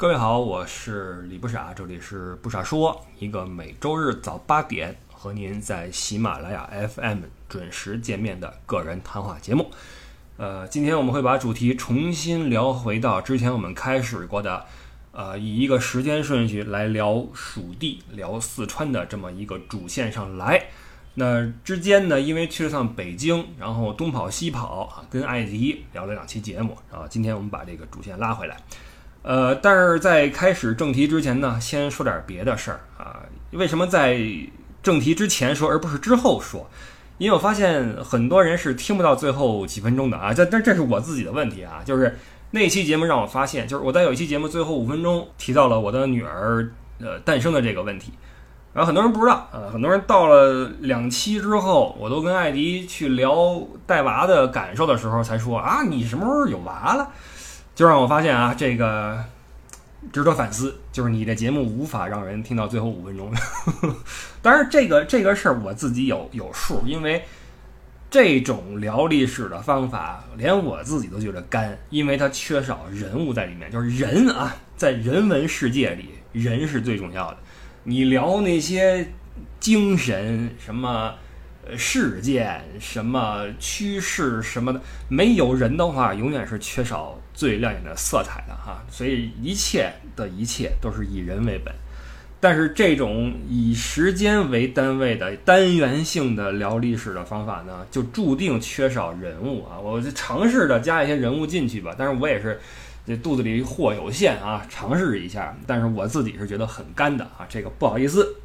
各位好，我是李不傻，这里是不傻说，一个每周日早八点和您在喜马拉雅 FM 准时见面的个人谈话节目。呃，今天我们会把主题重新聊回到之前我们开始过的，呃，以一个时间顺序来聊蜀地、聊四川的这么一个主线上来。那之间呢，因为去了趟北京，然后东跑西跑啊，跟艾迪聊了两期节目啊。今天我们把这个主线拉回来。呃，但是在开始正题之前呢，先说点别的事儿啊。为什么在正题之前说，而不是之后说？因为我发现很多人是听不到最后几分钟的啊。这这这是我自己的问题啊。就是那期节目让我发现，就是我在有一期节目最后五分钟提到了我的女儿呃诞生的这个问题，然后很多人不知道啊。很多人到了两期之后，我都跟艾迪去聊带娃的感受的时候，才说啊，你什么时候有娃了？就让我发现啊，这个值得反思，就是你的节目无法让人听到最后五分钟。当然，这个这个事儿我自己有有数，因为这种聊历史的方法，连我自己都觉得干，因为它缺少人物在里面。就是人啊，在人文世界里，人是最重要的。你聊那些精神什么？事件什么趋势什么的，没有人的话，永远是缺少最亮眼的色彩的哈。所以一切的一切都是以人为本。但是这种以时间为单位的单元性的聊历史的方法呢，就注定缺少人物啊。我就尝试着加一些人物进去吧，但是我也是这肚子里货有限啊，尝试一下。但是我自己是觉得很干的啊，这个不好意思。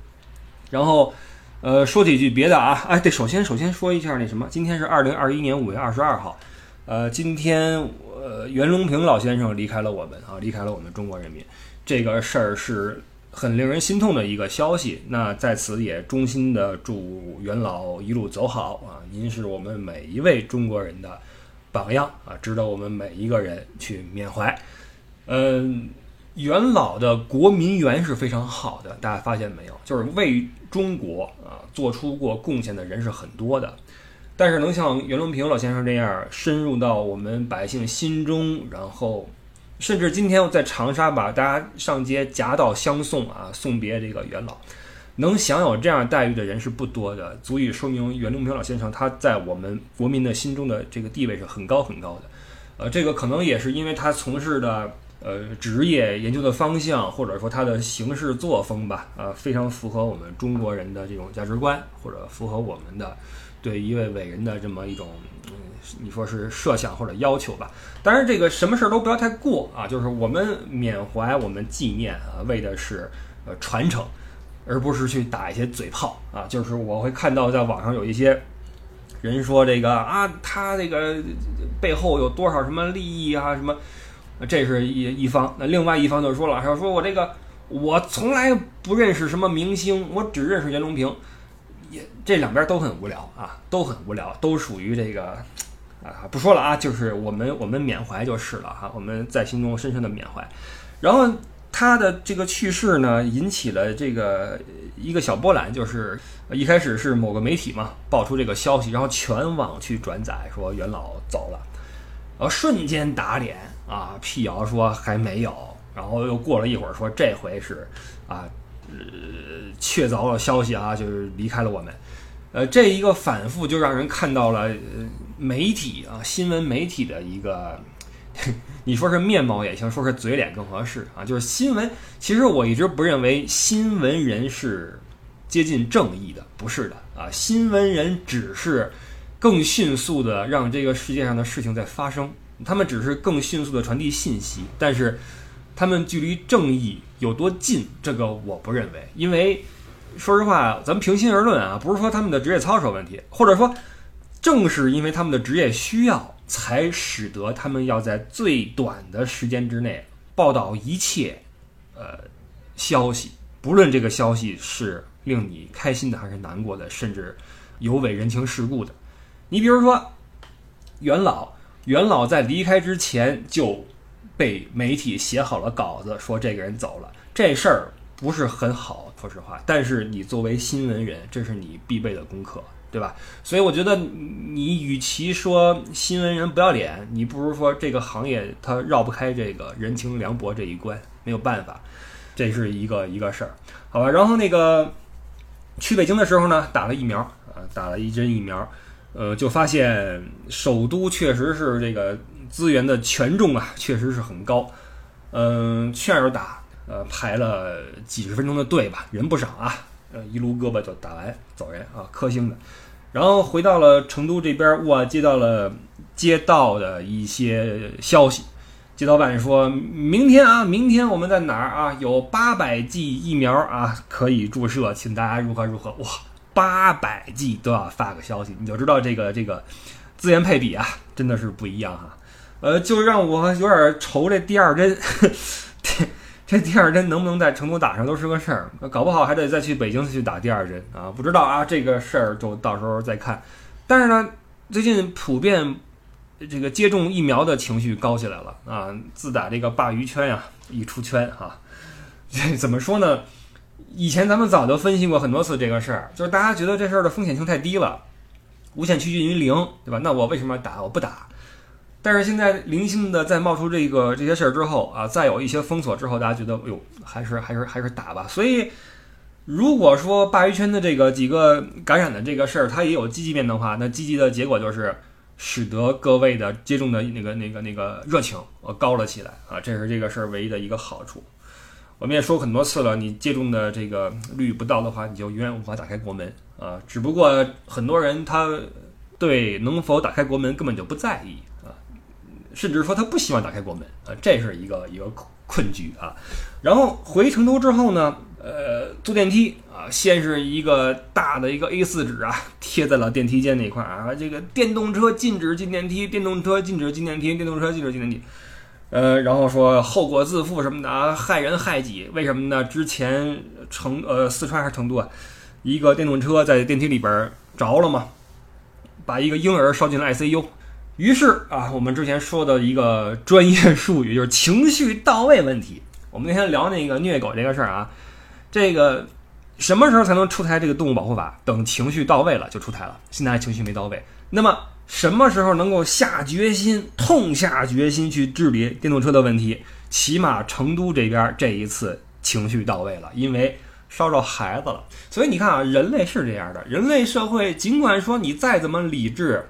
然后。呃，说几句别的啊，哎，对，首先首先说一下那什么，今天是二零二一年五月二十二号，呃，今天呃袁隆平老先生离开了我们啊，离开了我们中国人民，这个事儿是很令人心痛的一个消息。那在此也衷心的祝袁老一路走好啊，您是我们每一位中国人的榜样啊，值得我们每一个人去缅怀。嗯。元老的国民缘是非常好的，大家发现没有？就是为中国啊做出过贡献的人是很多的，但是能像袁隆平老先生这样深入到我们百姓心中，然后甚至今天在长沙把大家上街夹道相送啊，送别这个元老，能享有这样待遇的人是不多的，足以说明袁隆平老先生他在我们国民的心中的这个地位是很高很高的。呃，这个可能也是因为他从事的。呃，职业研究的方向，或者说他的行事作风吧，呃，非常符合我们中国人的这种价值观，或者符合我们的对一位伟人的这么一种，嗯，你说是设想或者要求吧。当然，这个什么事儿都不要太过啊，就是我们缅怀，我们纪念啊，为的是呃传承，而不是去打一些嘴炮啊。就是我会看到在网上有一些人说这个啊，他这个背后有多少什么利益啊，什么。这是一一方，那另外一方就说了，说说我这个我从来不认识什么明星，我只认识袁隆平，也这两边都很无聊啊，都很无聊，都属于这个啊，不说了啊，就是我们我们缅怀就是了哈，我们在心中深深的缅怀。然后他的这个去世呢，引起了这个一个小波澜，就是一开始是某个媒体嘛爆出这个消息，然后全网去转载说袁老走了，然后瞬间打脸。啊，辟谣说还没有，然后又过了一会儿说这回是，啊，呃，确凿的消息啊，就是离开了我们，呃，这一个反复就让人看到了媒体啊，新闻媒体的一个，你说是面貌也行，说是嘴脸更合适啊，就是新闻。其实我一直不认为新闻人是接近正义的，不是的啊，新闻人只是更迅速的让这个世界上的事情在发生。他们只是更迅速的传递信息，但是他们距离正义有多近，这个我不认为。因为说实话，咱们平心而论啊，不是说他们的职业操守问题，或者说正是因为他们的职业需要，才使得他们要在最短的时间之内报道一切呃消息，不论这个消息是令你开心的还是难过的，甚至有违人情世故的。你比如说元老。元老在离开之前就被媒体写好了稿子，说这个人走了，这事儿不是很好，说实话。但是你作为新闻人，这是你必备的功课，对吧？所以我觉得你与其说新闻人不要脸，你不如说这个行业它绕不开这个人情凉薄这一关，没有办法，这是一个一个事儿，好吧？然后那个去北京的时候呢，打了疫苗啊，打了一针疫苗，呃，就发现首都确实是这个资源的权重啊，确实是很高，嗯，去哪儿打？呃，排了几十分钟的队吧，人不少啊。呃，一撸胳膊就打完走人啊，科兴的。然后回到了成都这边，我接到了街道的一些消息。街道办说，明天啊，明天我们在哪儿啊？有八百剂疫苗啊，可以注射，请大家如何如何。哇，八百 G 都要发个消息，你就知道这个这个资源配比啊，真的是不一样哈。呃，就让我有点愁这第二针。这第二针能不能在成都打上都是个事儿，搞不好还得再去北京去打第二针啊！不知道啊，这个事儿就到时候再看。但是呢，最近普遍这个接种疫苗的情绪高起来了啊！自打这个鲅鱼圈呀一出圈哈，这 怎么说呢？以前咱们早就分析过很多次这个事儿，就是大家觉得这事儿的风险性太低了，无限趋近于零，对吧？那我为什么要打？我不打。但是现在零星的再冒出这个这些事儿之后啊，再有一些封锁之后，大家觉得，哎呦，还是还是还是打吧。所以，如果说鲅鱼圈的这个几个感染的这个事儿，它也有积极面的话，那积极的结果就是使得各位的接种的那个那个那个热情呃高了起来啊，这是这个事儿唯一的一个好处。我们也说很多次了，你接种的这个率不到的话，你就永远无法打开国门啊。只不过很多人他对能否打开国门根本就不在意啊。甚至说他不希望打开国门啊，这是一个一个困困局啊。然后回成都之后呢，呃，坐电梯啊，先是一个大的一个 A4 纸啊，贴在了电梯间那块儿啊，这个电动车禁止进电梯，电动车禁止进电梯，电动车禁止进电梯。呃，然后说后果自负什么的啊，害人害己。为什么呢？之前成呃四川还是成都啊，一个电动车在电梯里边着了嘛，把一个婴儿烧进了 ICU。于是啊，我们之前说的一个专业术语就是情绪到位问题。我们那天聊那个虐狗这个事儿啊，这个什么时候才能出台这个动物保护法？等情绪到位了就出台了，现在情绪没到位。那么什么时候能够下决心、痛下决心去治理电动车的问题？起码成都这边这一次情绪到位了，因为烧着孩子了。所以你看啊，人类是这样的，人类社会尽管说你再怎么理智。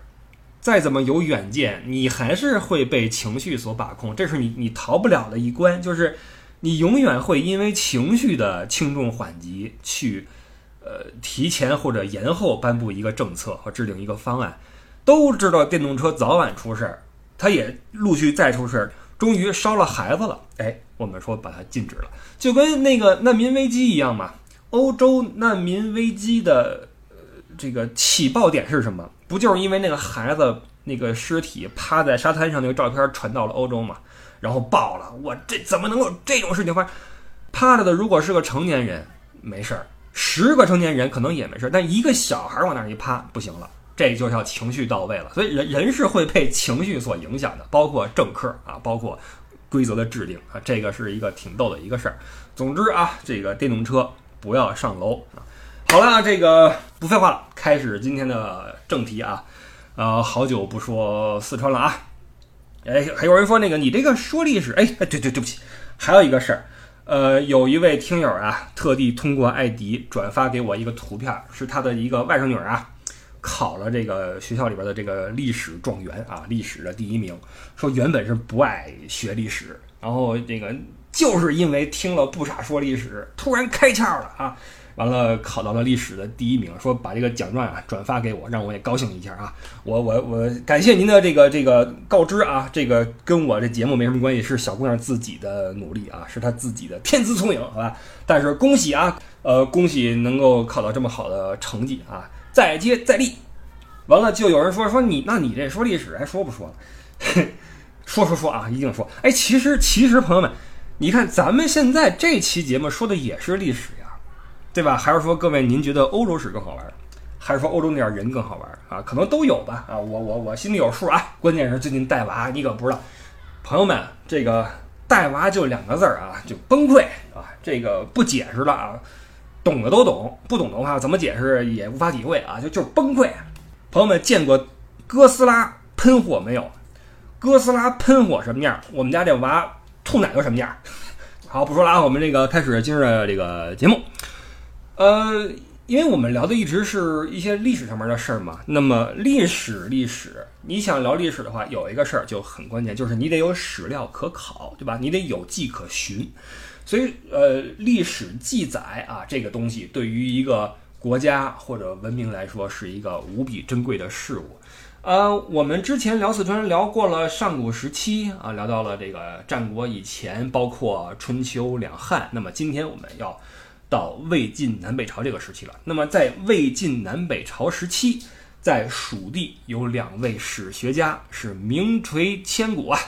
再怎么有远见，你还是会被情绪所把控，这是你你逃不了的一关。就是你永远会因为情绪的轻重缓急去，呃，提前或者延后颁布一个政策和制定一个方案。都知道电动车早晚出事儿，它也陆续再出事儿，终于烧了孩子了。哎，我们说把它禁止了，就跟那个难民危机一样嘛。欧洲难民危机的呃这个起爆点是什么？不就是因为那个孩子那个尸体趴在沙滩上那个照片传到了欧洲嘛，然后爆了，我这怎么能够这种事情发生？趴着的如果是个成年人没事儿，十个成年人可能也没事儿，但一个小孩往那儿一趴不行了，这就叫情绪到位了。所以人人是会被情绪所影响的，包括政客啊，包括规则的制定啊，这个是一个挺逗的一个事儿。总之啊，这个电动车不要上楼啊。好了，这个不废话了，开始今天的正题啊。呃，好久不说四川了啊。哎，还有人说那个你这个说历史，哎哎，对对对不起，还有一个事儿，呃，有一位听友啊，特地通过艾迪转发给我一个图片，是他的一个外甥女啊，考了这个学校里边的这个历史状元啊，历史的第一名，说原本是不爱学历史，然后这个就是因为听了不傻说历史，突然开窍了啊。完了，考到了历史的第一名，说把这个奖状啊转发给我，让我也高兴一下啊！我我我感谢您的这个这个告知啊，这个跟我这节目没什么关系，是小姑娘自己的努力啊，是她自己的天资聪颖，好吧？但是恭喜啊，呃，恭喜能够考到这么好的成绩啊，再接再厉。完了，就有人说说你，那你这说历史还说不说了？说说说啊，一定说。哎，其实其实朋友们，你看咱们现在这期节目说的也是历史呀。对吧？还是说各位您觉得欧洲史更好玩，还是说欧洲那点人更好玩啊？可能都有吧啊！我我我心里有数啊。关键是最近带娃，你可不知道，朋友们，这个带娃就两个字儿啊，就崩溃啊！这个不解释了啊，懂的都懂，不懂的话怎么解释也无法体会啊，就就是崩溃。朋友们见过哥斯拉喷火没有？哥斯拉喷火什么样？我们家这娃吐奶都什么样？好，不说了啊，我们这个开始今日的这个节目。呃，因为我们聊的一直是一些历史上面的事儿嘛。那么历史，历史，你想聊历史的话，有一个事儿就很关键，就是你得有史料可考，对吧？你得有迹可循。所以，呃，历史记载啊，这个东西对于一个国家或者文明来说，是一个无比珍贵的事物。呃，我们之前聊四川聊过了上古时期啊，聊到了这个战国以前，包括春秋两汉。那么今天我们要到魏晋南北朝这个时期了。那么在魏晋南北朝时期，在蜀地有两位史学家是名垂千古啊，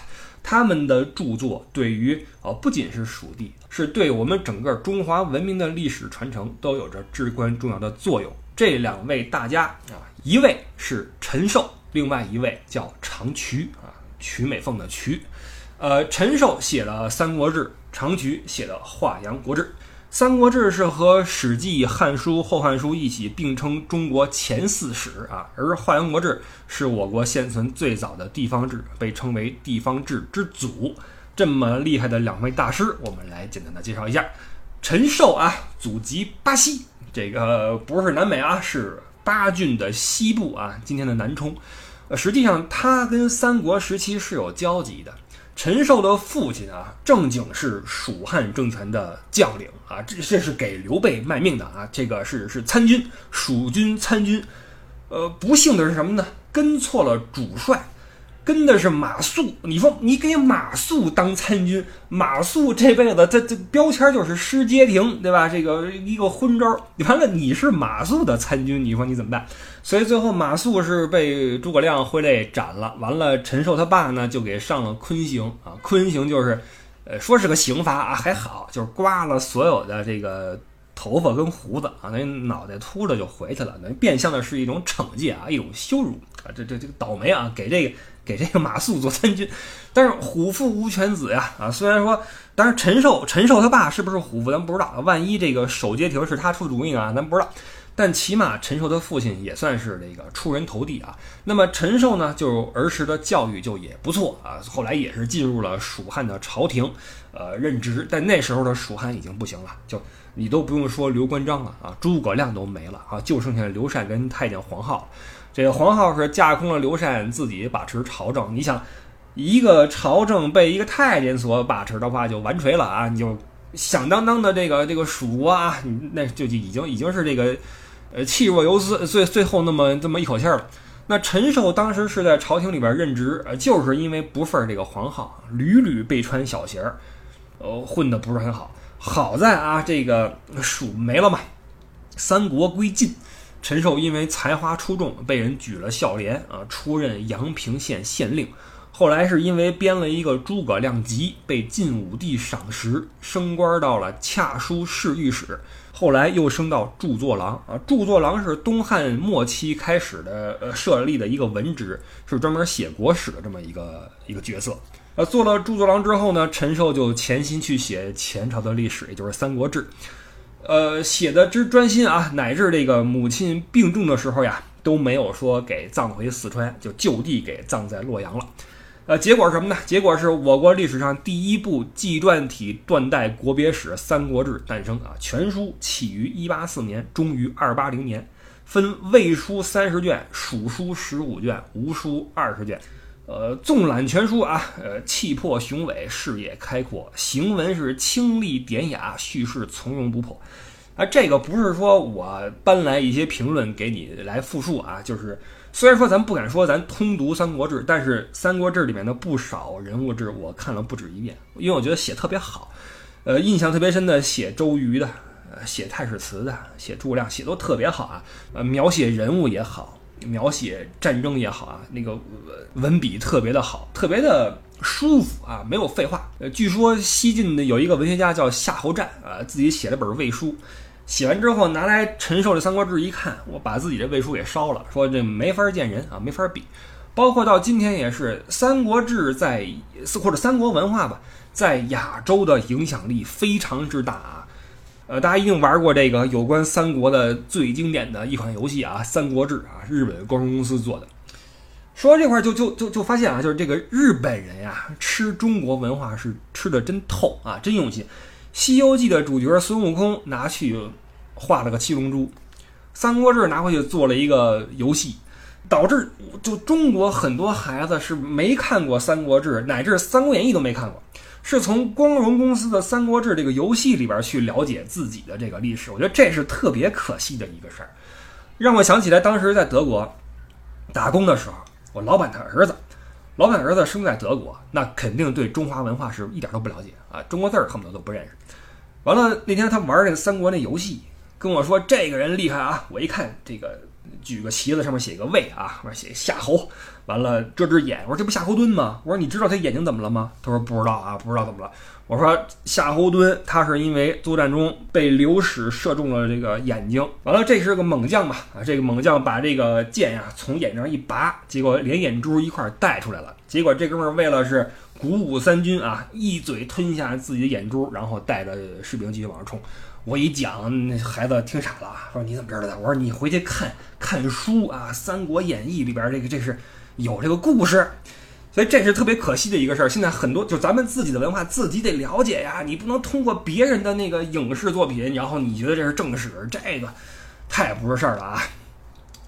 他们的著作对于呃不仅是蜀地，是对我们整个中华文明的历史传承都有着至关重要的作用。这两位大家啊，一位是陈寿。另外一位叫长渠啊，曲美凤的渠，呃，陈寿写了《三国志》，长渠写了《华阳国志》。《三国志》是和《史记》《汉书》《后汉书》一起并称中国前四史啊，而《华阳国志》是我国现存最早的地方志，被称为地方志之祖。这么厉害的两位大师，我们来简单的介绍一下。陈寿啊，祖籍巴西，这个不是南美啊，是巴郡的西部啊，今天的南充。呃，实际上他跟三国时期是有交集的。陈寿的父亲啊，正经是蜀汉政权的将领啊，这这是给刘备卖命的啊，这个是是参军，蜀军参军。呃，不幸的是什么呢？跟错了主帅。跟的是马谡，你说你给马谡当参军，马谡这辈子这这标签就是失街亭，对吧？这个一个昏招，完了你是马谡的参军，你说你怎么办？所以最后马谡是被诸葛亮挥泪斩了。完了，陈寿他爸呢就给上了坤刑啊，坤刑就是，呃，说是个刑罚啊，还好，就是刮了所有的这个头发跟胡子啊，那脑袋秃了就回去了，那变相的是一种惩戒啊，一种羞辱啊，这这这个倒霉啊，给这个。给这个马谡做参军，但是虎父无犬子呀啊！虽然说，但是陈寿陈寿他爸是不是虎父，咱不知道。万一这个守街亭是他出主意啊，咱不知道。但起码陈寿的父亲也算是这个出人头地啊。那么陈寿呢，就儿时的教育就也不错啊。后来也是进入了蜀汉的朝廷，呃，任职。但那时候的蜀汉已经不行了，就你都不用说刘关张了啊，诸葛亮都没了啊，就剩下刘禅跟太监黄皓。这个黄皓是架空了刘禅自己把持朝政，你想，一个朝政被一个太监所把持的话，就完锤了啊！你就响当当的这个这个蜀国啊，那就已经已经是这个呃气若游丝，最最后那么这么一口气儿了。那陈寿当时是在朝廷里边任职，呃，就是因为不忿这个黄皓，屡屡被穿小鞋儿，呃，混的不是很好。好在啊，这个蜀没了嘛，三国归晋。陈寿因为才华出众，被人举了孝廉啊，出任阳平县县令。后来是因为编了一个《诸葛亮集》，被晋武帝赏识，升官到了恰书侍御史。后来又升到著作郎啊，著作郎是东汉末期开始的呃设立的一个文职，是专门写国史的这么一个一个角色。呃，做了著作郎之后呢，陈寿就潜心去写前朝的历史，也就是《三国志》。呃，写的之专心啊，乃至这个母亲病重的时候呀，都没有说给葬回四川，就就地给葬在洛阳了。呃，结果是什么呢？结果是我国历史上第一部纪传体断代国别史《三国志》诞生啊。全书起于一八四年，终于二八零年，分魏书三十卷，蜀书十五卷，吴书二十卷。呃，纵览全书啊，呃，气魄雄伟，视野开阔，行文是清丽典雅，叙事从容不迫。啊，这个不是说我搬来一些评论给你来复述啊，就是虽然说咱不敢说咱通读《三国志》，但是《三国志》里面的不少人物志我看了不止一遍，因为我觉得写特别好。呃，印象特别深的写周瑜的，呃，写太史慈的，写诸葛亮写都特别好啊。呃，描写人物也好。描写战争也好啊，那个文笔特别的好，特别的舒服啊，没有废话。呃，据说西晋的有一个文学家叫夏侯湛啊，自己写了本魏书，写完之后拿来陈寿的《三国志》一看，我把自己这魏书给烧了，说这没法见人啊，没法比。包括到今天也是，《三国志》在或者三国文化吧，在亚洲的影响力非常之大啊。呃，大家一定玩过这个有关三国的最经典的一款游戏啊，《三国志》啊，日本光荣公司做的。说到这块就就就就发现啊，就是这个日本人呀，吃中国文化是吃的真透啊，真用心。《西游记》的主角孙悟空拿去画了个七龙珠，《三国志》拿回去做了一个游戏，导致就中国很多孩子是没看过《三国志》，乃至《三国演义》都没看过，是从光荣公司的《三国志》这个游戏里边去了解自己的这个历史。我觉得这是特别可惜的一个事儿，让我想起来当时在德国打工的时候。我老板的儿子，老板儿子生在德国，那肯定对中华文化是一点都不了解啊，中国字儿恨不得都不认识。完了那天他玩那个三国那游戏，跟我说这个人厉害啊！我一看这个举个旗子上面写个魏啊，我说写夏侯，完了遮只眼，我说这不夏侯惇吗？我说你知道他眼睛怎么了吗？他说不知道啊，不知道怎么了。我说夏侯惇他是因为作战中被流矢射中了这个眼睛，完了这是个猛将嘛啊，这个猛将把这个剑呀从眼睛上一拔，结果连眼珠一块带出来了。结果这哥们为了是鼓舞三军啊，一嘴吞下自己的眼珠，然后带着士兵继续往上冲。我一讲，那孩子听傻了，说你怎么知道的？我说你回去看看书啊，《三国演义》里边这个这是有这个故事。所以这是特别可惜的一个事儿。现在很多就咱们自己的文化自己得了解呀，你不能通过别人的那个影视作品，然后你觉得这是正史，这个太不是事儿了啊！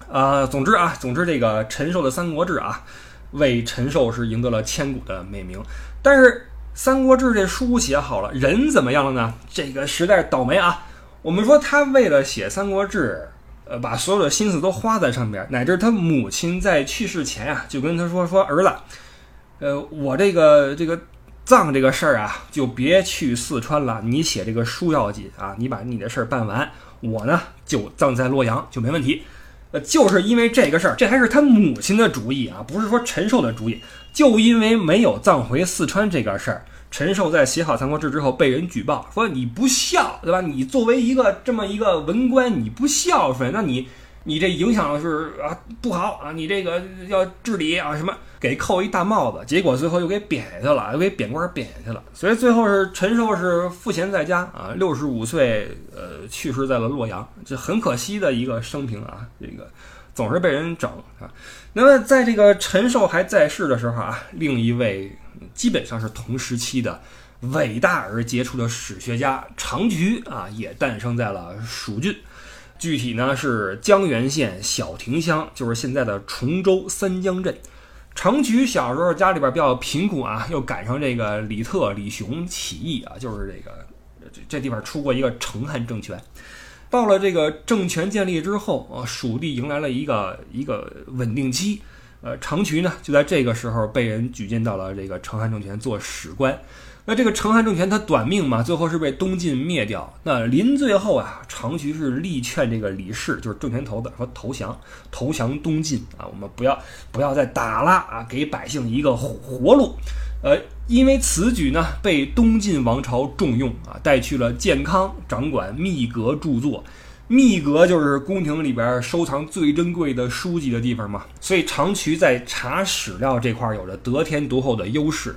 呃，总之啊，总之这个陈寿的《三国志》啊，为陈寿是赢得了千古的美名。但是《三国志》这书写好了，人怎么样了呢？这个实在倒霉啊！我们说他为了写《三国志》，呃，把所有的心思都花在上边，乃至他母亲在去世前啊，就跟他说说儿子。呃，我这个这个葬这个事儿啊，就别去四川了，你写这个书要紧啊，你把你的事儿办完，我呢就葬在洛阳就没问题。呃，就是因为这个事儿，这还是他母亲的主意啊，不是说陈寿的主意。就因为没有葬回四川这个事儿，陈寿在写好《三国志》之后被人举报说你不孝，对吧？你作为一个这么一个文官，你不孝顺，那你。你这影响是啊不好啊，你这个要治理啊什么，给扣一大帽子，结果最后又给贬下去了，又给贬官贬下去了。所以最后是陈寿是赋闲在家啊，六十五岁呃去世在了洛阳，这很可惜的一个生平啊，这个总是被人整啊。那么在这个陈寿还在世的时候啊，另一位基本上是同时期的伟大而杰出的史学家长渠啊，也诞生在了蜀郡。具体呢是江源县小亭乡，就是现在的崇州三江镇。长渠小时候家里边比较贫苦啊，又赶上这个李特、李雄起义啊，就是这个这这地方出过一个成汉政权。到了这个政权建立之后啊，蜀地迎来了一个一个稳定期。呃，长渠呢就在这个时候被人举荐到了这个成汉政权做史官。那这个成汉政权它短命嘛，最后是被东晋灭掉。那临最后啊，长渠是力劝这个李氏，就是政权头子，说投降，投降东晋啊，我们不要不要再打了啊，给百姓一个活路。呃，因为此举呢，被东晋王朝重用啊，带去了建康，掌管秘阁著作。秘阁就是宫廷里边收藏最珍贵的书籍的地方嘛，所以长渠在查史料这块有着得天独厚的优势。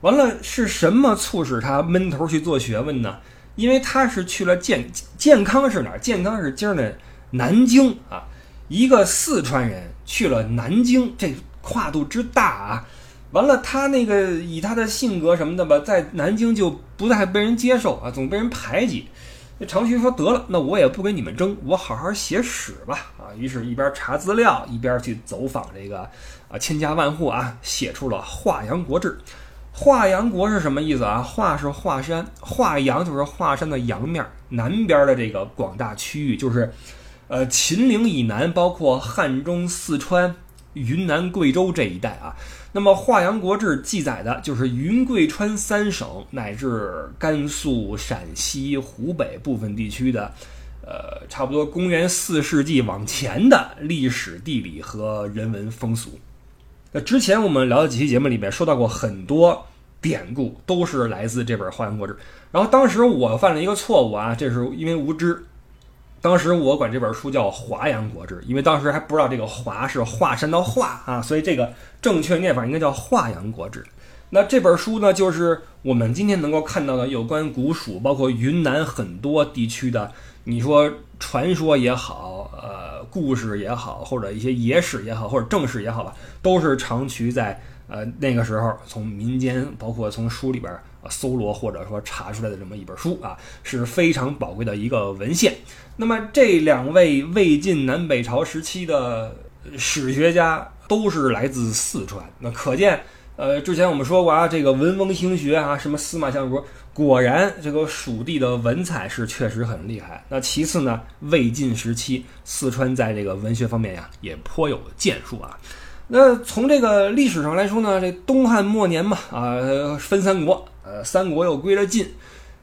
完了，是什么促使他闷头去做学问呢？因为他是去了健健康是哪儿？健康是今儿的南京啊。一个四川人去了南京，这跨度之大啊！完了，他那个以他的性格什么的吧，在南京就不太被人接受啊，总被人排挤。那长须说：“得了，那我也不跟你们争，我好好写史吧。”啊，于是，一边查资料，一边去走访这个啊千家万户啊，写出了《华阳国志》。华阳国是什么意思啊？华是华山，华阳就是华山的阳面，南边的这个广大区域就是，呃，秦岭以南，包括汉中、四川、云南、贵州这一带啊。那么《华阳国志》记载的就是云贵川三省乃至甘肃、陕西、湖北部分地区的，呃，差不多公元四世纪往前的历史、地理和人文风俗。那之前我们聊的几期节目里面说到过很多典故，都是来自这本《华阳国志》。然后当时我犯了一个错误啊，这是因为无知。当时我管这本书叫《华阳国志》，因为当时还不知道这个“华”是华山的“华”啊，所以这个正确念法应该叫《华阳国志》。那这本书呢，就是我们今天能够看到的有关古蜀，包括云南很多地区的，你说传说也好，呃，故事也好，或者一些野史也好，或者正史也好吧，都是长渠在呃那个时候从民间，包括从书里边搜罗或者说查出来的这么一本书啊，是非常宝贵的一个文献。那么这两位魏晋南北朝时期的史学家都是来自四川，那可见。呃，之前我们说过啊，这个文翁兴学啊，什么司马相如，果然这个蜀地的文采是确实很厉害。那其次呢，魏晋时期四川在这个文学方面呀，也颇有建树啊。那从这个历史上来说呢，这东汉末年嘛，啊，分三国，呃，三国又归了晋，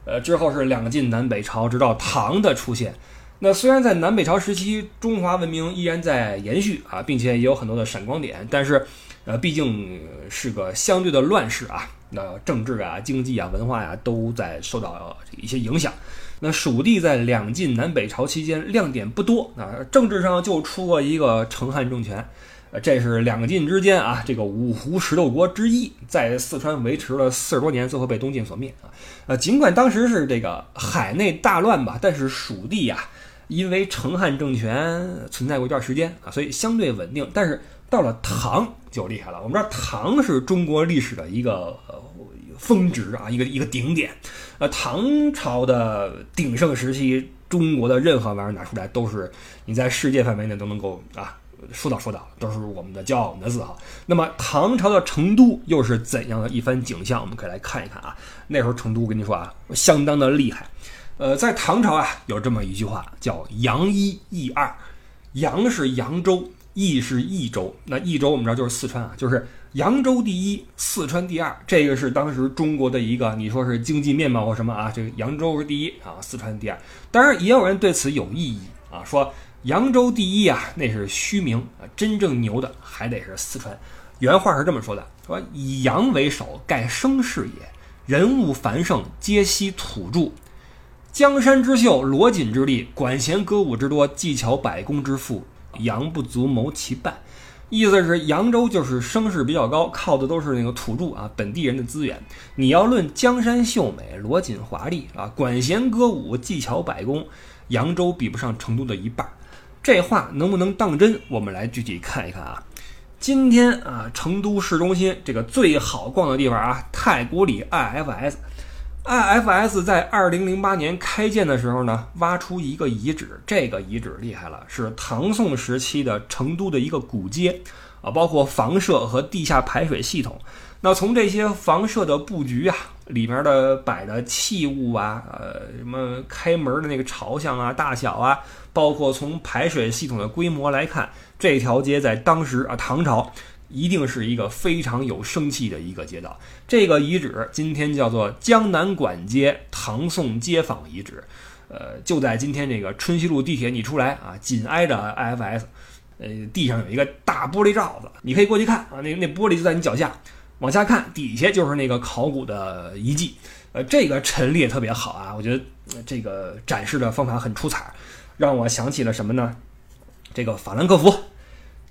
呃，之后是两晋南北朝，直到唐的出现。那虽然在南北朝时期，中华文明依然在延续啊，并且也有很多的闪光点，但是。呃，毕竟是个相对的乱世啊，那政治啊、经济啊、文化呀都在受到一些影响。那蜀地在两晋南北朝期间亮点不多啊，政治上就出过一个成汉政权，呃这是两晋之间啊这个五胡十六国之一，在四川维持了四十多年，最后被东晋所灭啊。呃，尽管当时是这个海内大乱吧，但是蜀地呀，因为成汉政权存在过一段时间啊，所以相对稳定。但是到了唐就厉害了。我们知道唐是中国历史的一个峰值啊，一个一个顶点。呃，唐朝的鼎盛时期，中国的任何玩意儿拿出来都是你在世界范围内都能够啊说到说到，都是我们的骄傲，我们的自豪。那么唐朝的成都又是怎样的一番景象？我们可以来看一看啊。那时候成都，我跟你说啊，相当的厉害。呃，在唐朝啊，有这么一句话叫“扬一益二”，扬是扬州。益是益州，那益州我们知道就是四川啊，就是扬州第一，四川第二，这个是当时中国的一个，你说是经济面貌或什么啊？这个扬州是第一啊，四川第二。当然也有人对此有异议啊，说扬州第一啊，那是虚名啊，真正牛的还得是四川。原话是这么说的：说以扬为首，盖声势也，人物繁盛，皆悉土著。江山之秀，罗锦之力，管弦歌舞之多，技巧百工之富。扬不足谋其半，意思是扬州就是声势比较高，靠的都是那个土著啊，本地人的资源。你要论江山秀美、罗锦华丽啊，管弦歌舞、技巧百工，扬州比不上成都的一半。这话能不能当真？我们来具体看一看啊。今天啊，成都市中心这个最好逛的地方啊，太古里 IFS。IFS 在二零零八年开建的时候呢，挖出一个遗址，这个遗址厉害了，是唐宋时期的成都的一个古街啊，包括房舍和地下排水系统。那从这些房舍的布局啊，里面的摆的器物啊，呃，什么开门的那个朝向啊、大小啊，包括从排水系统的规模来看，这条街在当时啊，唐朝。一定是一个非常有生气的一个街道。这个遗址今天叫做江南馆街唐宋街坊遗址，呃，就在今天这个春熙路地铁你出来啊，紧挨着 IFS，呃，地上有一个大玻璃罩子，你可以过去看啊，那那玻璃就在你脚下，往下看，底下就是那个考古的遗迹，呃，这个陈列特别好啊，我觉得这个展示的方法很出彩，让我想起了什么呢？这个法兰克福。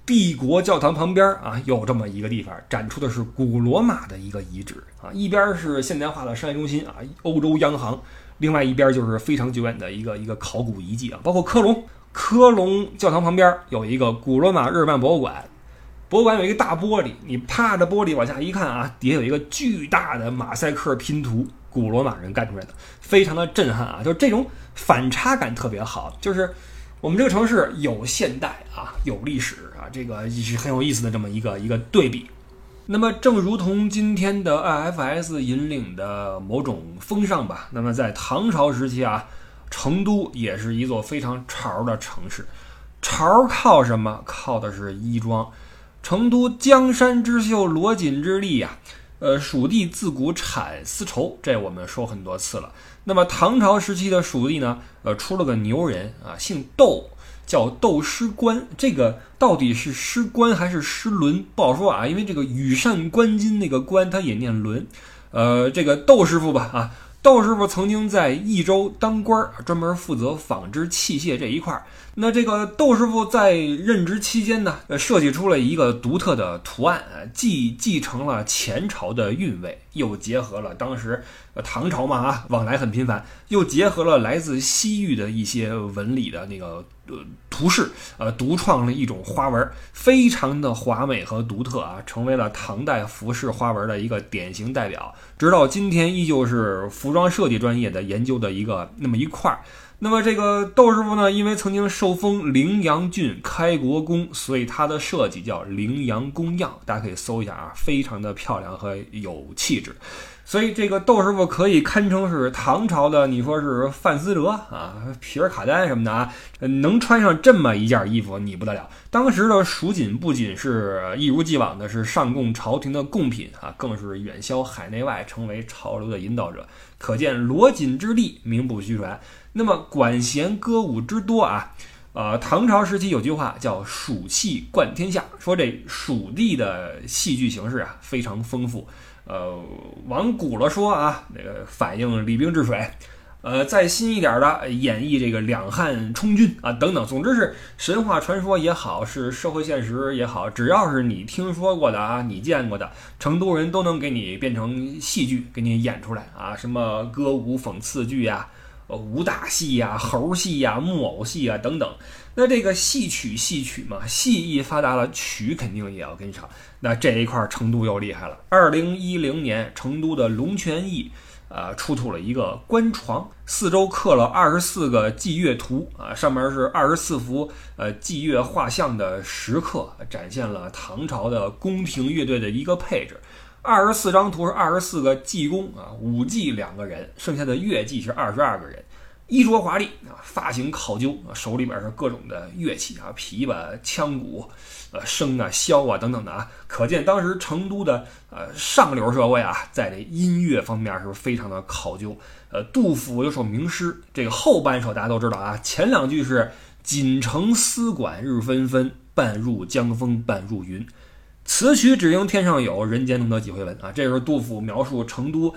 帝国教堂旁边啊，有这么一个地方，展出的是古罗马的一个遗址啊。一边是现代化的商业中心啊，欧洲央行；另外一边就是非常久远的一个一个考古遗迹啊。包括科隆，科隆教堂旁边有一个古罗马日耳曼博物馆，博物馆有一个大玻璃，你趴着玻璃往下一看啊，底下有一个巨大的马赛克拼图，古罗马人干出来的，非常的震撼啊。就是这种反差感特别好，就是。我们这个城市有现代啊，有历史啊，这个是很有意思的这么一个一个对比。那么，正如同今天的 IFS 引领的某种风尚吧，那么在唐朝时期啊，成都也是一座非常潮的城市。潮靠什么？靠的是衣装。成都江山之秀，罗锦之丽呀。呃，蜀地自古产丝绸，这我们说很多次了。那么唐朝时期的蜀地呢，呃，出了个牛人啊，姓窦，叫窦师官。这个到底是师官还是师伦，不好说啊。因为这个羽扇纶巾那个官，他也念伦。呃，这个窦师傅吧，啊，窦师傅曾经在益州当官儿，专门负责纺织器械这一块儿。那这个窦师傅在任职期间呢，设计出了一个独特的图案，既继承了前朝的韵味，又结合了当时唐朝嘛啊往来很频繁，又结合了来自西域的一些纹理的那个呃图式，呃，独创了一种花纹，非常的华美和独特啊，成为了唐代服饰花纹的一个典型代表。直到今天，依旧是服装设计专业的研究的一个那么一块儿。那么这个窦师傅呢，因为曾经受封陵阳郡开国公，所以他的设计叫陵阳宫样，大家可以搜一下啊，非常的漂亮和有气质。所以这个窦师傅可以堪称是唐朝的，你说是范思哲啊、皮尔卡丹什么的啊，能穿上这么一件衣服，你不得了。当时的蜀锦不仅是一如既往的是上供朝廷的贡品啊，更是远销海内外，成为潮流的引导者。可见罗锦之力名不虚传。那么管弦歌舞之多啊，呃，唐朝时期有句话叫“蜀戏冠天下”，说这蜀地的戏剧形式啊非常丰富。呃，往古了说啊，那个反映礼兵治水；呃，再新一点的演绎这个两汉充军啊等等。总之是神话传说也好，是社会现实也好，只要是你听说过的啊，你见过的，成都人都能给你变成戏剧，给你演出来啊。什么歌舞讽刺剧呀，呃，武打戏呀，猴戏呀，木偶戏啊等等。那这个戏曲戏曲嘛，戏一发达了，曲肯定也要跟上。那这一块成都又厉害了。二零一零年，成都的龙泉驿，呃，出土了一个官床，四周刻了二十四个祭月图啊，上面是二十四幅呃祭月画像的石刻，展现了唐朝的宫廷乐队的一个配置。二十四张图是二十四个祭工啊，五祭两个人，剩下的乐伎是二十二个人。衣着华丽啊，发型考究啊，手里边是各种的乐器啊，琵琶、腔鼓、呃笙啊、箫啊等等的啊，可见当时成都的呃上流社会啊，在这音乐方面是非常的考究。呃，杜甫有首名诗，这个后半首大家都知道啊，前两句是“锦城丝管日纷纷，半入江风半入云”，此曲只应天上有人间能得几回闻啊，这是杜甫描述成都。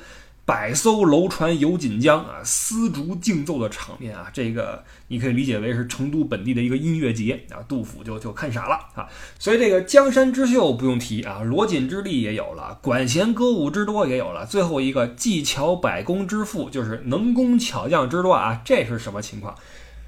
百艘楼船游锦江啊，丝竹竞奏的场面啊，这个你可以理解为是成都本地的一个音乐节啊。杜甫就就看傻了啊，所以这个江山之秀不用提啊，罗锦之力也有了，管弦歌舞之多也有了，最后一个技巧百工之富就是能工巧匠之多啊，这是什么情况？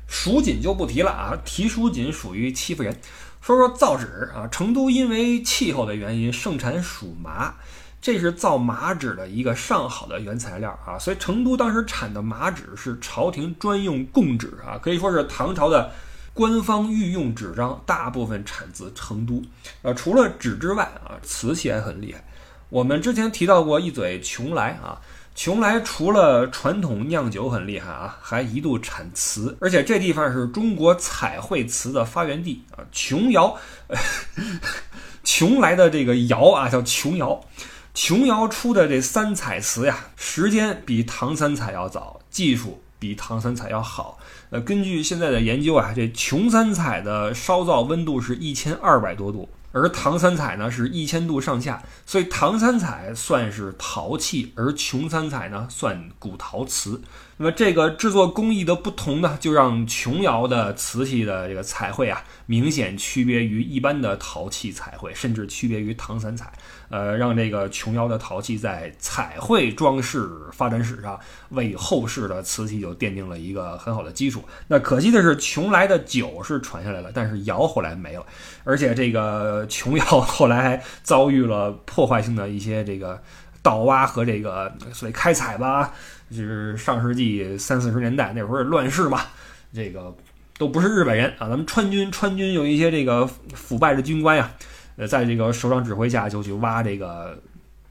蜀锦就不提了啊，提蜀锦属于欺负人。说说造纸啊，成都因为气候的原因盛产蜀麻。这是造麻纸的一个上好的原材料啊，所以成都当时产的麻纸是朝廷专用贡纸啊，可以说是唐朝的官方御用纸张，大部分产自成都。呃，除了纸之外啊，瓷器还很厉害。我们之前提到过一嘴邛崃啊，邛崃除了传统酿酒很厉害啊，还一度产瓷，而且这地方是中国彩绘瓷的发源地啊。琼窑，邛崃的这个窑啊叫琼窑。琼瑶出的这三彩瓷呀，时间比唐三彩要早，技术比唐三彩要好。呃，根据现在的研究啊，这琼三彩的烧造温度是一千二百多度，而唐三彩呢是一千度上下，所以唐三彩算是陶器，而琼三彩呢算古陶瓷。那么这个制作工艺的不同呢，就让琼瑶的瓷器的这个彩绘啊，明显区别于一般的陶器彩绘，甚至区别于唐三彩。呃，让这个琼瑶的陶器在彩绘装饰发展史上，为后世的瓷器就奠定了一个很好的基础。那可惜的是，邛崃的酒是传下来了，但是窑后来没了，而且这个琼瑶后来还遭遇了破坏性的一些这个盗挖和这个所谓开采吧，就是上世纪三四十年代那会儿乱世嘛，这个都不是日本人啊，咱们川军川军有一些这个腐败的军官呀。呃，在这个首长指挥下，就去挖这个，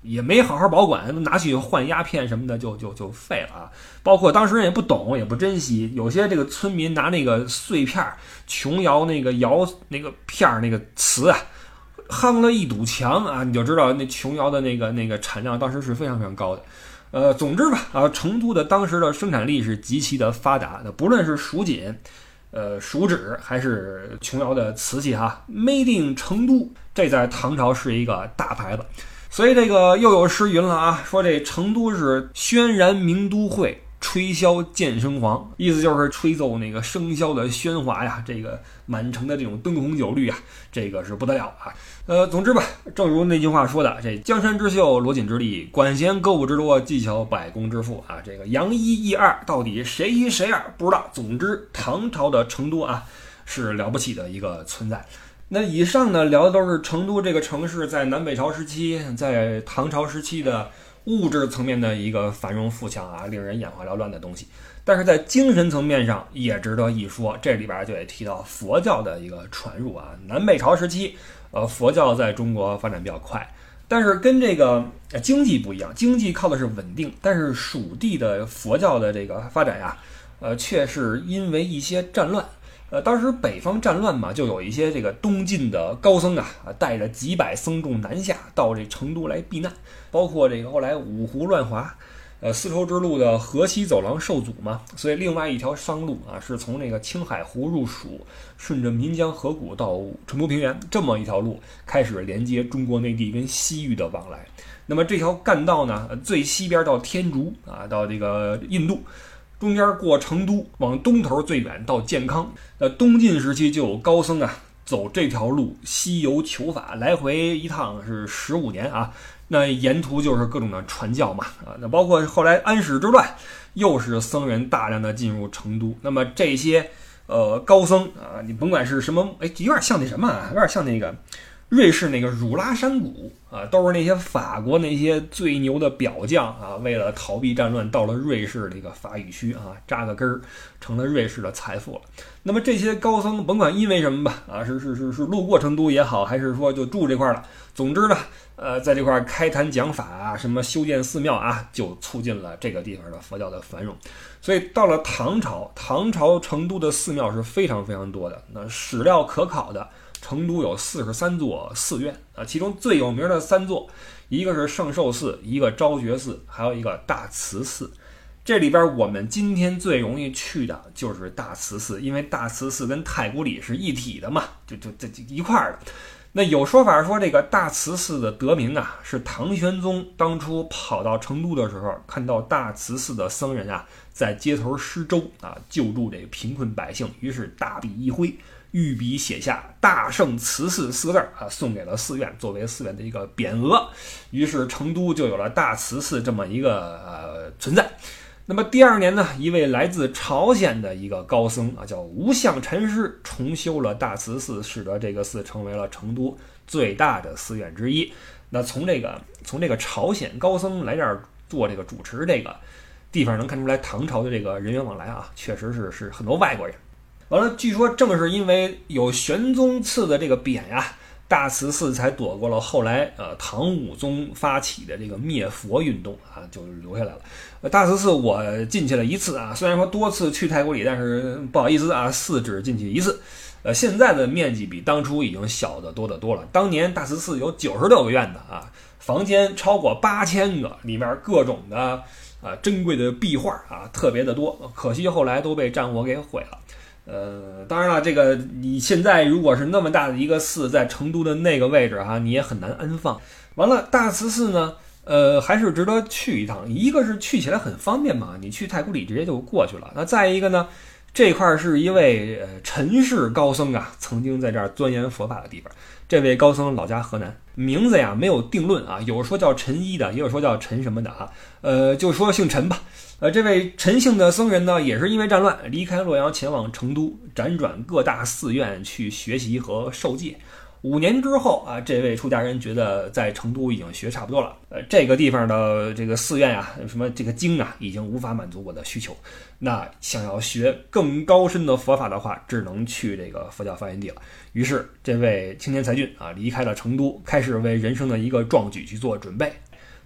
也没好好保管，拿去换鸦片什么的，就就就废了啊。包括当时人也不懂，也不珍惜，有些这个村民拿那个碎片儿，琼瑶那个窑那个片儿那个瓷啊，夯了一堵墙啊，你就知道那琼瑶的那个那个产量当时是非常非常高的。呃，总之吧，啊，成都的当时的生产力是极其的发达的，不论是蜀锦。呃，蜀纸还是琼瑶的瓷器哈，Made in 成都，这在唐朝是一个大牌子。所以这个又有诗云了啊，说这成都是轩然名都会。吹箫见笙黄，意思就是吹奏那个笙箫的喧哗呀，这个满城的这种灯红酒绿啊，这个是不得了啊。呃，总之吧，正如那句话说的，这江山之秀，罗锦之力，管弦歌舞之多，技巧百工之富啊。这个杨一一二，到底谁一谁二不知道。总之，唐朝的成都啊，是了不起的一个存在。那以上呢，聊的都是成都这个城市在南北朝时期，在唐朝时期的。物质层面的一个繁荣富强啊，令人眼花缭乱的东西，但是在精神层面上也值得一说。这里边就得提到佛教的一个传入啊。南北朝时期，呃，佛教在中国发展比较快，但是跟这个经济不一样，经济靠的是稳定，但是蜀地的佛教的这个发展呀，呃，却是因为一些战乱。呃，当时北方战乱嘛，就有一些这个东晋的高僧，啊，带着几百僧众南下到这成都来避难，包括这个后来五胡乱华，呃，丝绸之路的河西走廊受阻嘛，所以另外一条商路啊，是从那个青海湖入蜀，顺着岷江河谷到成都平原这么一条路，开始连接中国内地跟西域的往来。那么这条干道呢，最西边到天竺啊，到这个印度。中间过成都，往东头最远到健康。那东晋时期就有高僧啊，走这条路西游求法，来回一趟是十五年啊。那沿途就是各种的传教嘛啊。那包括后来安史之乱，又是僧人大量的进入成都。那么这些呃高僧啊，你甭管是什么，哎，有点像那什么啊，有点像那个。瑞士那个汝拉山谷啊，都是那些法国那些最牛的表匠啊，为了逃避战乱，到了瑞士这个法语区啊，扎个根儿，成了瑞士的财富了。那么这些高僧，甭管因为什么吧，啊，是是是是路过成都也好，还是说就住这块了，总之呢，呃，在这块开坛讲法啊，什么修建寺庙啊，就促进了这个地方的佛教的繁荣。所以到了唐朝，唐朝成都的寺庙是非常非常多的，那史料可考的。成都有四十三座寺院啊，其中最有名的三座，一个是圣寿寺，一个昭觉寺，还有一个大慈寺。这里边我们今天最容易去的就是大慈寺，因为大慈寺跟太古里是一体的嘛，就就这一块儿的。那有说法说这个大慈寺的得名啊，是唐玄宗当初跑到成都的时候，看到大慈寺的僧人啊在街头施粥啊，救助这个贫困百姓，于是大笔一挥。御笔写下“大圣慈寺”四个字儿啊，送给了寺院，作为寺院的一个匾额。于是成都就有了大慈寺这么一个呃存在。那么第二年呢，一位来自朝鲜的一个高僧啊，叫无相禅师，重修了大慈寺，使得这个寺成为了成都最大的寺院之一。那从这个从这个朝鲜高僧来这儿做这个主持这个地方，能看出来唐朝的这个人员往来啊，确实是是很多外国人。完了，据说正是因为有玄宗赐的这个匾呀，大慈寺才躲过了后来呃唐武宗发起的这个灭佛运动啊，就留下来了。大慈寺我进去了一次啊，虽然说多次去太古里，但是不好意思啊，寺只进去一次。呃，现在的面积比当初已经小得多得多了。当年大慈寺有九十六个院子啊，房间超过八千个，里面各种的啊珍贵的壁画啊特别的多，可惜后来都被战火给毁了。呃，当然了，这个你现在如果是那么大的一个寺，在成都的那个位置哈，你也很难安放。完了，大慈寺呢，呃，还是值得去一趟。一个是去起来很方便嘛，你去太古里直接就过去了。那再一个呢，这块是一位呃陈氏高僧啊，曾经在这儿钻研佛法的地方。这位高僧老家河南，名字呀没有定论啊，有说叫陈一的，也有说叫陈什么的啊，呃，就说姓陈吧。呃，这位陈姓的僧人呢，也是因为战乱离开洛阳，前往成都，辗转各大寺院去学习和受戒。五年之后啊，这位出家人觉得在成都已经学差不多了，呃，这个地方的这个寺院啊，什么这个经啊，已经无法满足我的需求。那想要学更高深的佛法的话，只能去这个佛教发源地了。于是，这位青年才俊啊，离开了成都，开始为人生的一个壮举去做准备，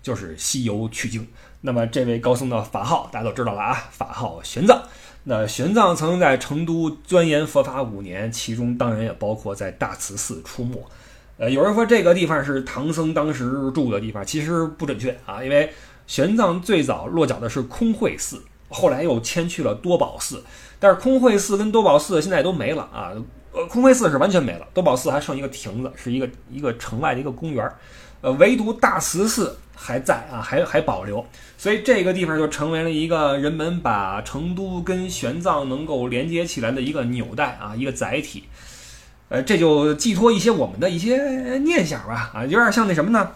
就是西游取经。那么这位高僧的法号大家都知道了啊，法号玄奘。那玄奘曾经在成都钻研佛法五年，其中当然也包括在大慈寺出没。呃，有人说这个地方是唐僧当时住的地方，其实不准确啊，因为玄奘最早落脚的是空慧寺，后来又迁去了多宝寺。但是空慧寺跟多宝寺现在都没了啊，呃，空慧寺是完全没了，多宝寺还剩一个亭子，是一个一个城外的一个公园儿。呃，唯独大慈寺还在啊，还还保留，所以这个地方就成为了一个人们把成都跟玄奘能够连接起来的一个纽带啊，一个载体。呃，这就寄托一些我们的一些念想吧，啊，有点像那什么呢？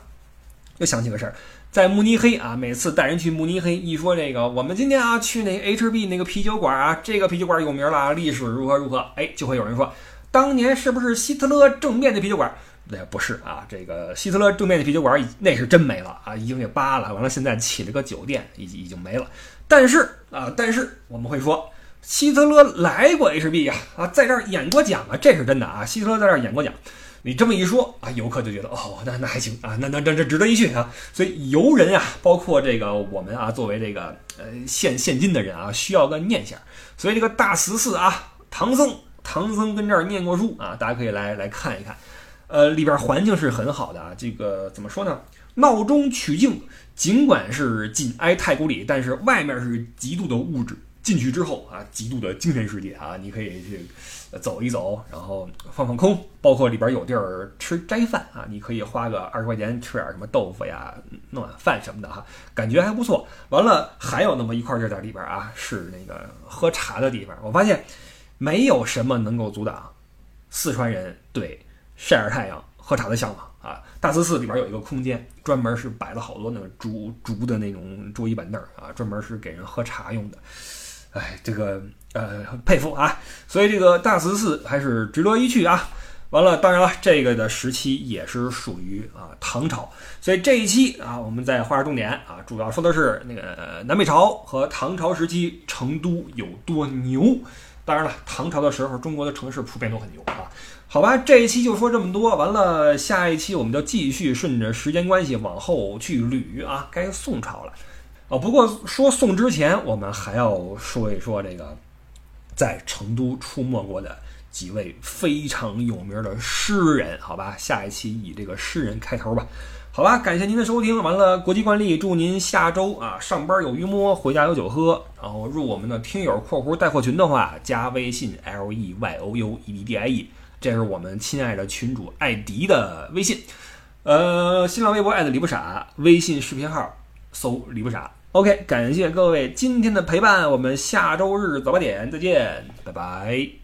又想起个事儿，在慕尼黑啊，每次带人去慕尼黑，一说这个，我们今天啊去那 HB 那个啤酒馆啊，这个啤酒馆有名了，历史如何如何，哎，就会有人说，当年是不是希特勒政变的啤酒馆？那不是啊，这个希特勒正面的啤酒馆那是真没了啊，已经给扒了，完了现在起了个酒店，已经已经没了。但是啊，但是我们会说，希特勒来过 HB 呀，啊，在这儿演过讲啊，这是真的啊，希特勒在这儿演过讲。你这么一说啊，游客就觉得哦，那那还行啊，那那这这值得一去啊。所以游人啊，包括这个我们啊，作为这个呃现现今的人啊，需要个念想。所以这个大慈寺啊，唐僧唐僧跟这儿念过书啊，大家可以来来看一看。呃，里边环境是很好的啊，这个怎么说呢？闹中取静，尽管是紧挨太古里，但是外面是极度的物质，进去之后啊，极度的精神世界啊，你可以去走一走，然后放放空，包括里边有地儿吃斋饭啊，你可以花个二十块钱吃点什么豆腐呀，弄碗饭什么的哈，感觉还不错。完了，还有那么一块地在里边啊，是那个喝茶的地方。我发现没有什么能够阻挡四川人对。晒着太阳喝茶的向往啊！大慈寺里边有一个空间，专门是摆了好多那个竹竹的那种桌椅板凳啊，专门是给人喝茶用的。哎，这个呃佩服啊！所以这个大慈寺还是值得一去啊。完了，当然了，这个的时期也是属于啊唐朝，所以这一期啊我们在画重点啊，主要说的是那个南北朝和唐朝时期成都有多牛。当然了，唐朝的时候中国的城市普遍都很牛啊。好吧，这一期就说这么多。完了，下一期我们就继续顺着时间关系往后去捋啊，该宋朝了。哦，不过说宋之前，我们还要说一说这个在成都出没过的几位非常有名的诗人。好吧，下一期以这个诗人开头吧。好吧，感谢您的收听。完了，国际惯例，祝您下周啊上班有鱼摸，回家有酒喝。然后入我们的听友（括弧带货群）的话，加微信 l e y o u e d d i e。这是我们亲爱的群主艾迪的微信，呃，新浪微博艾特李不傻，微信视频号搜李不傻。OK，感谢各位今天的陪伴，我们下周日早八点再见，拜拜。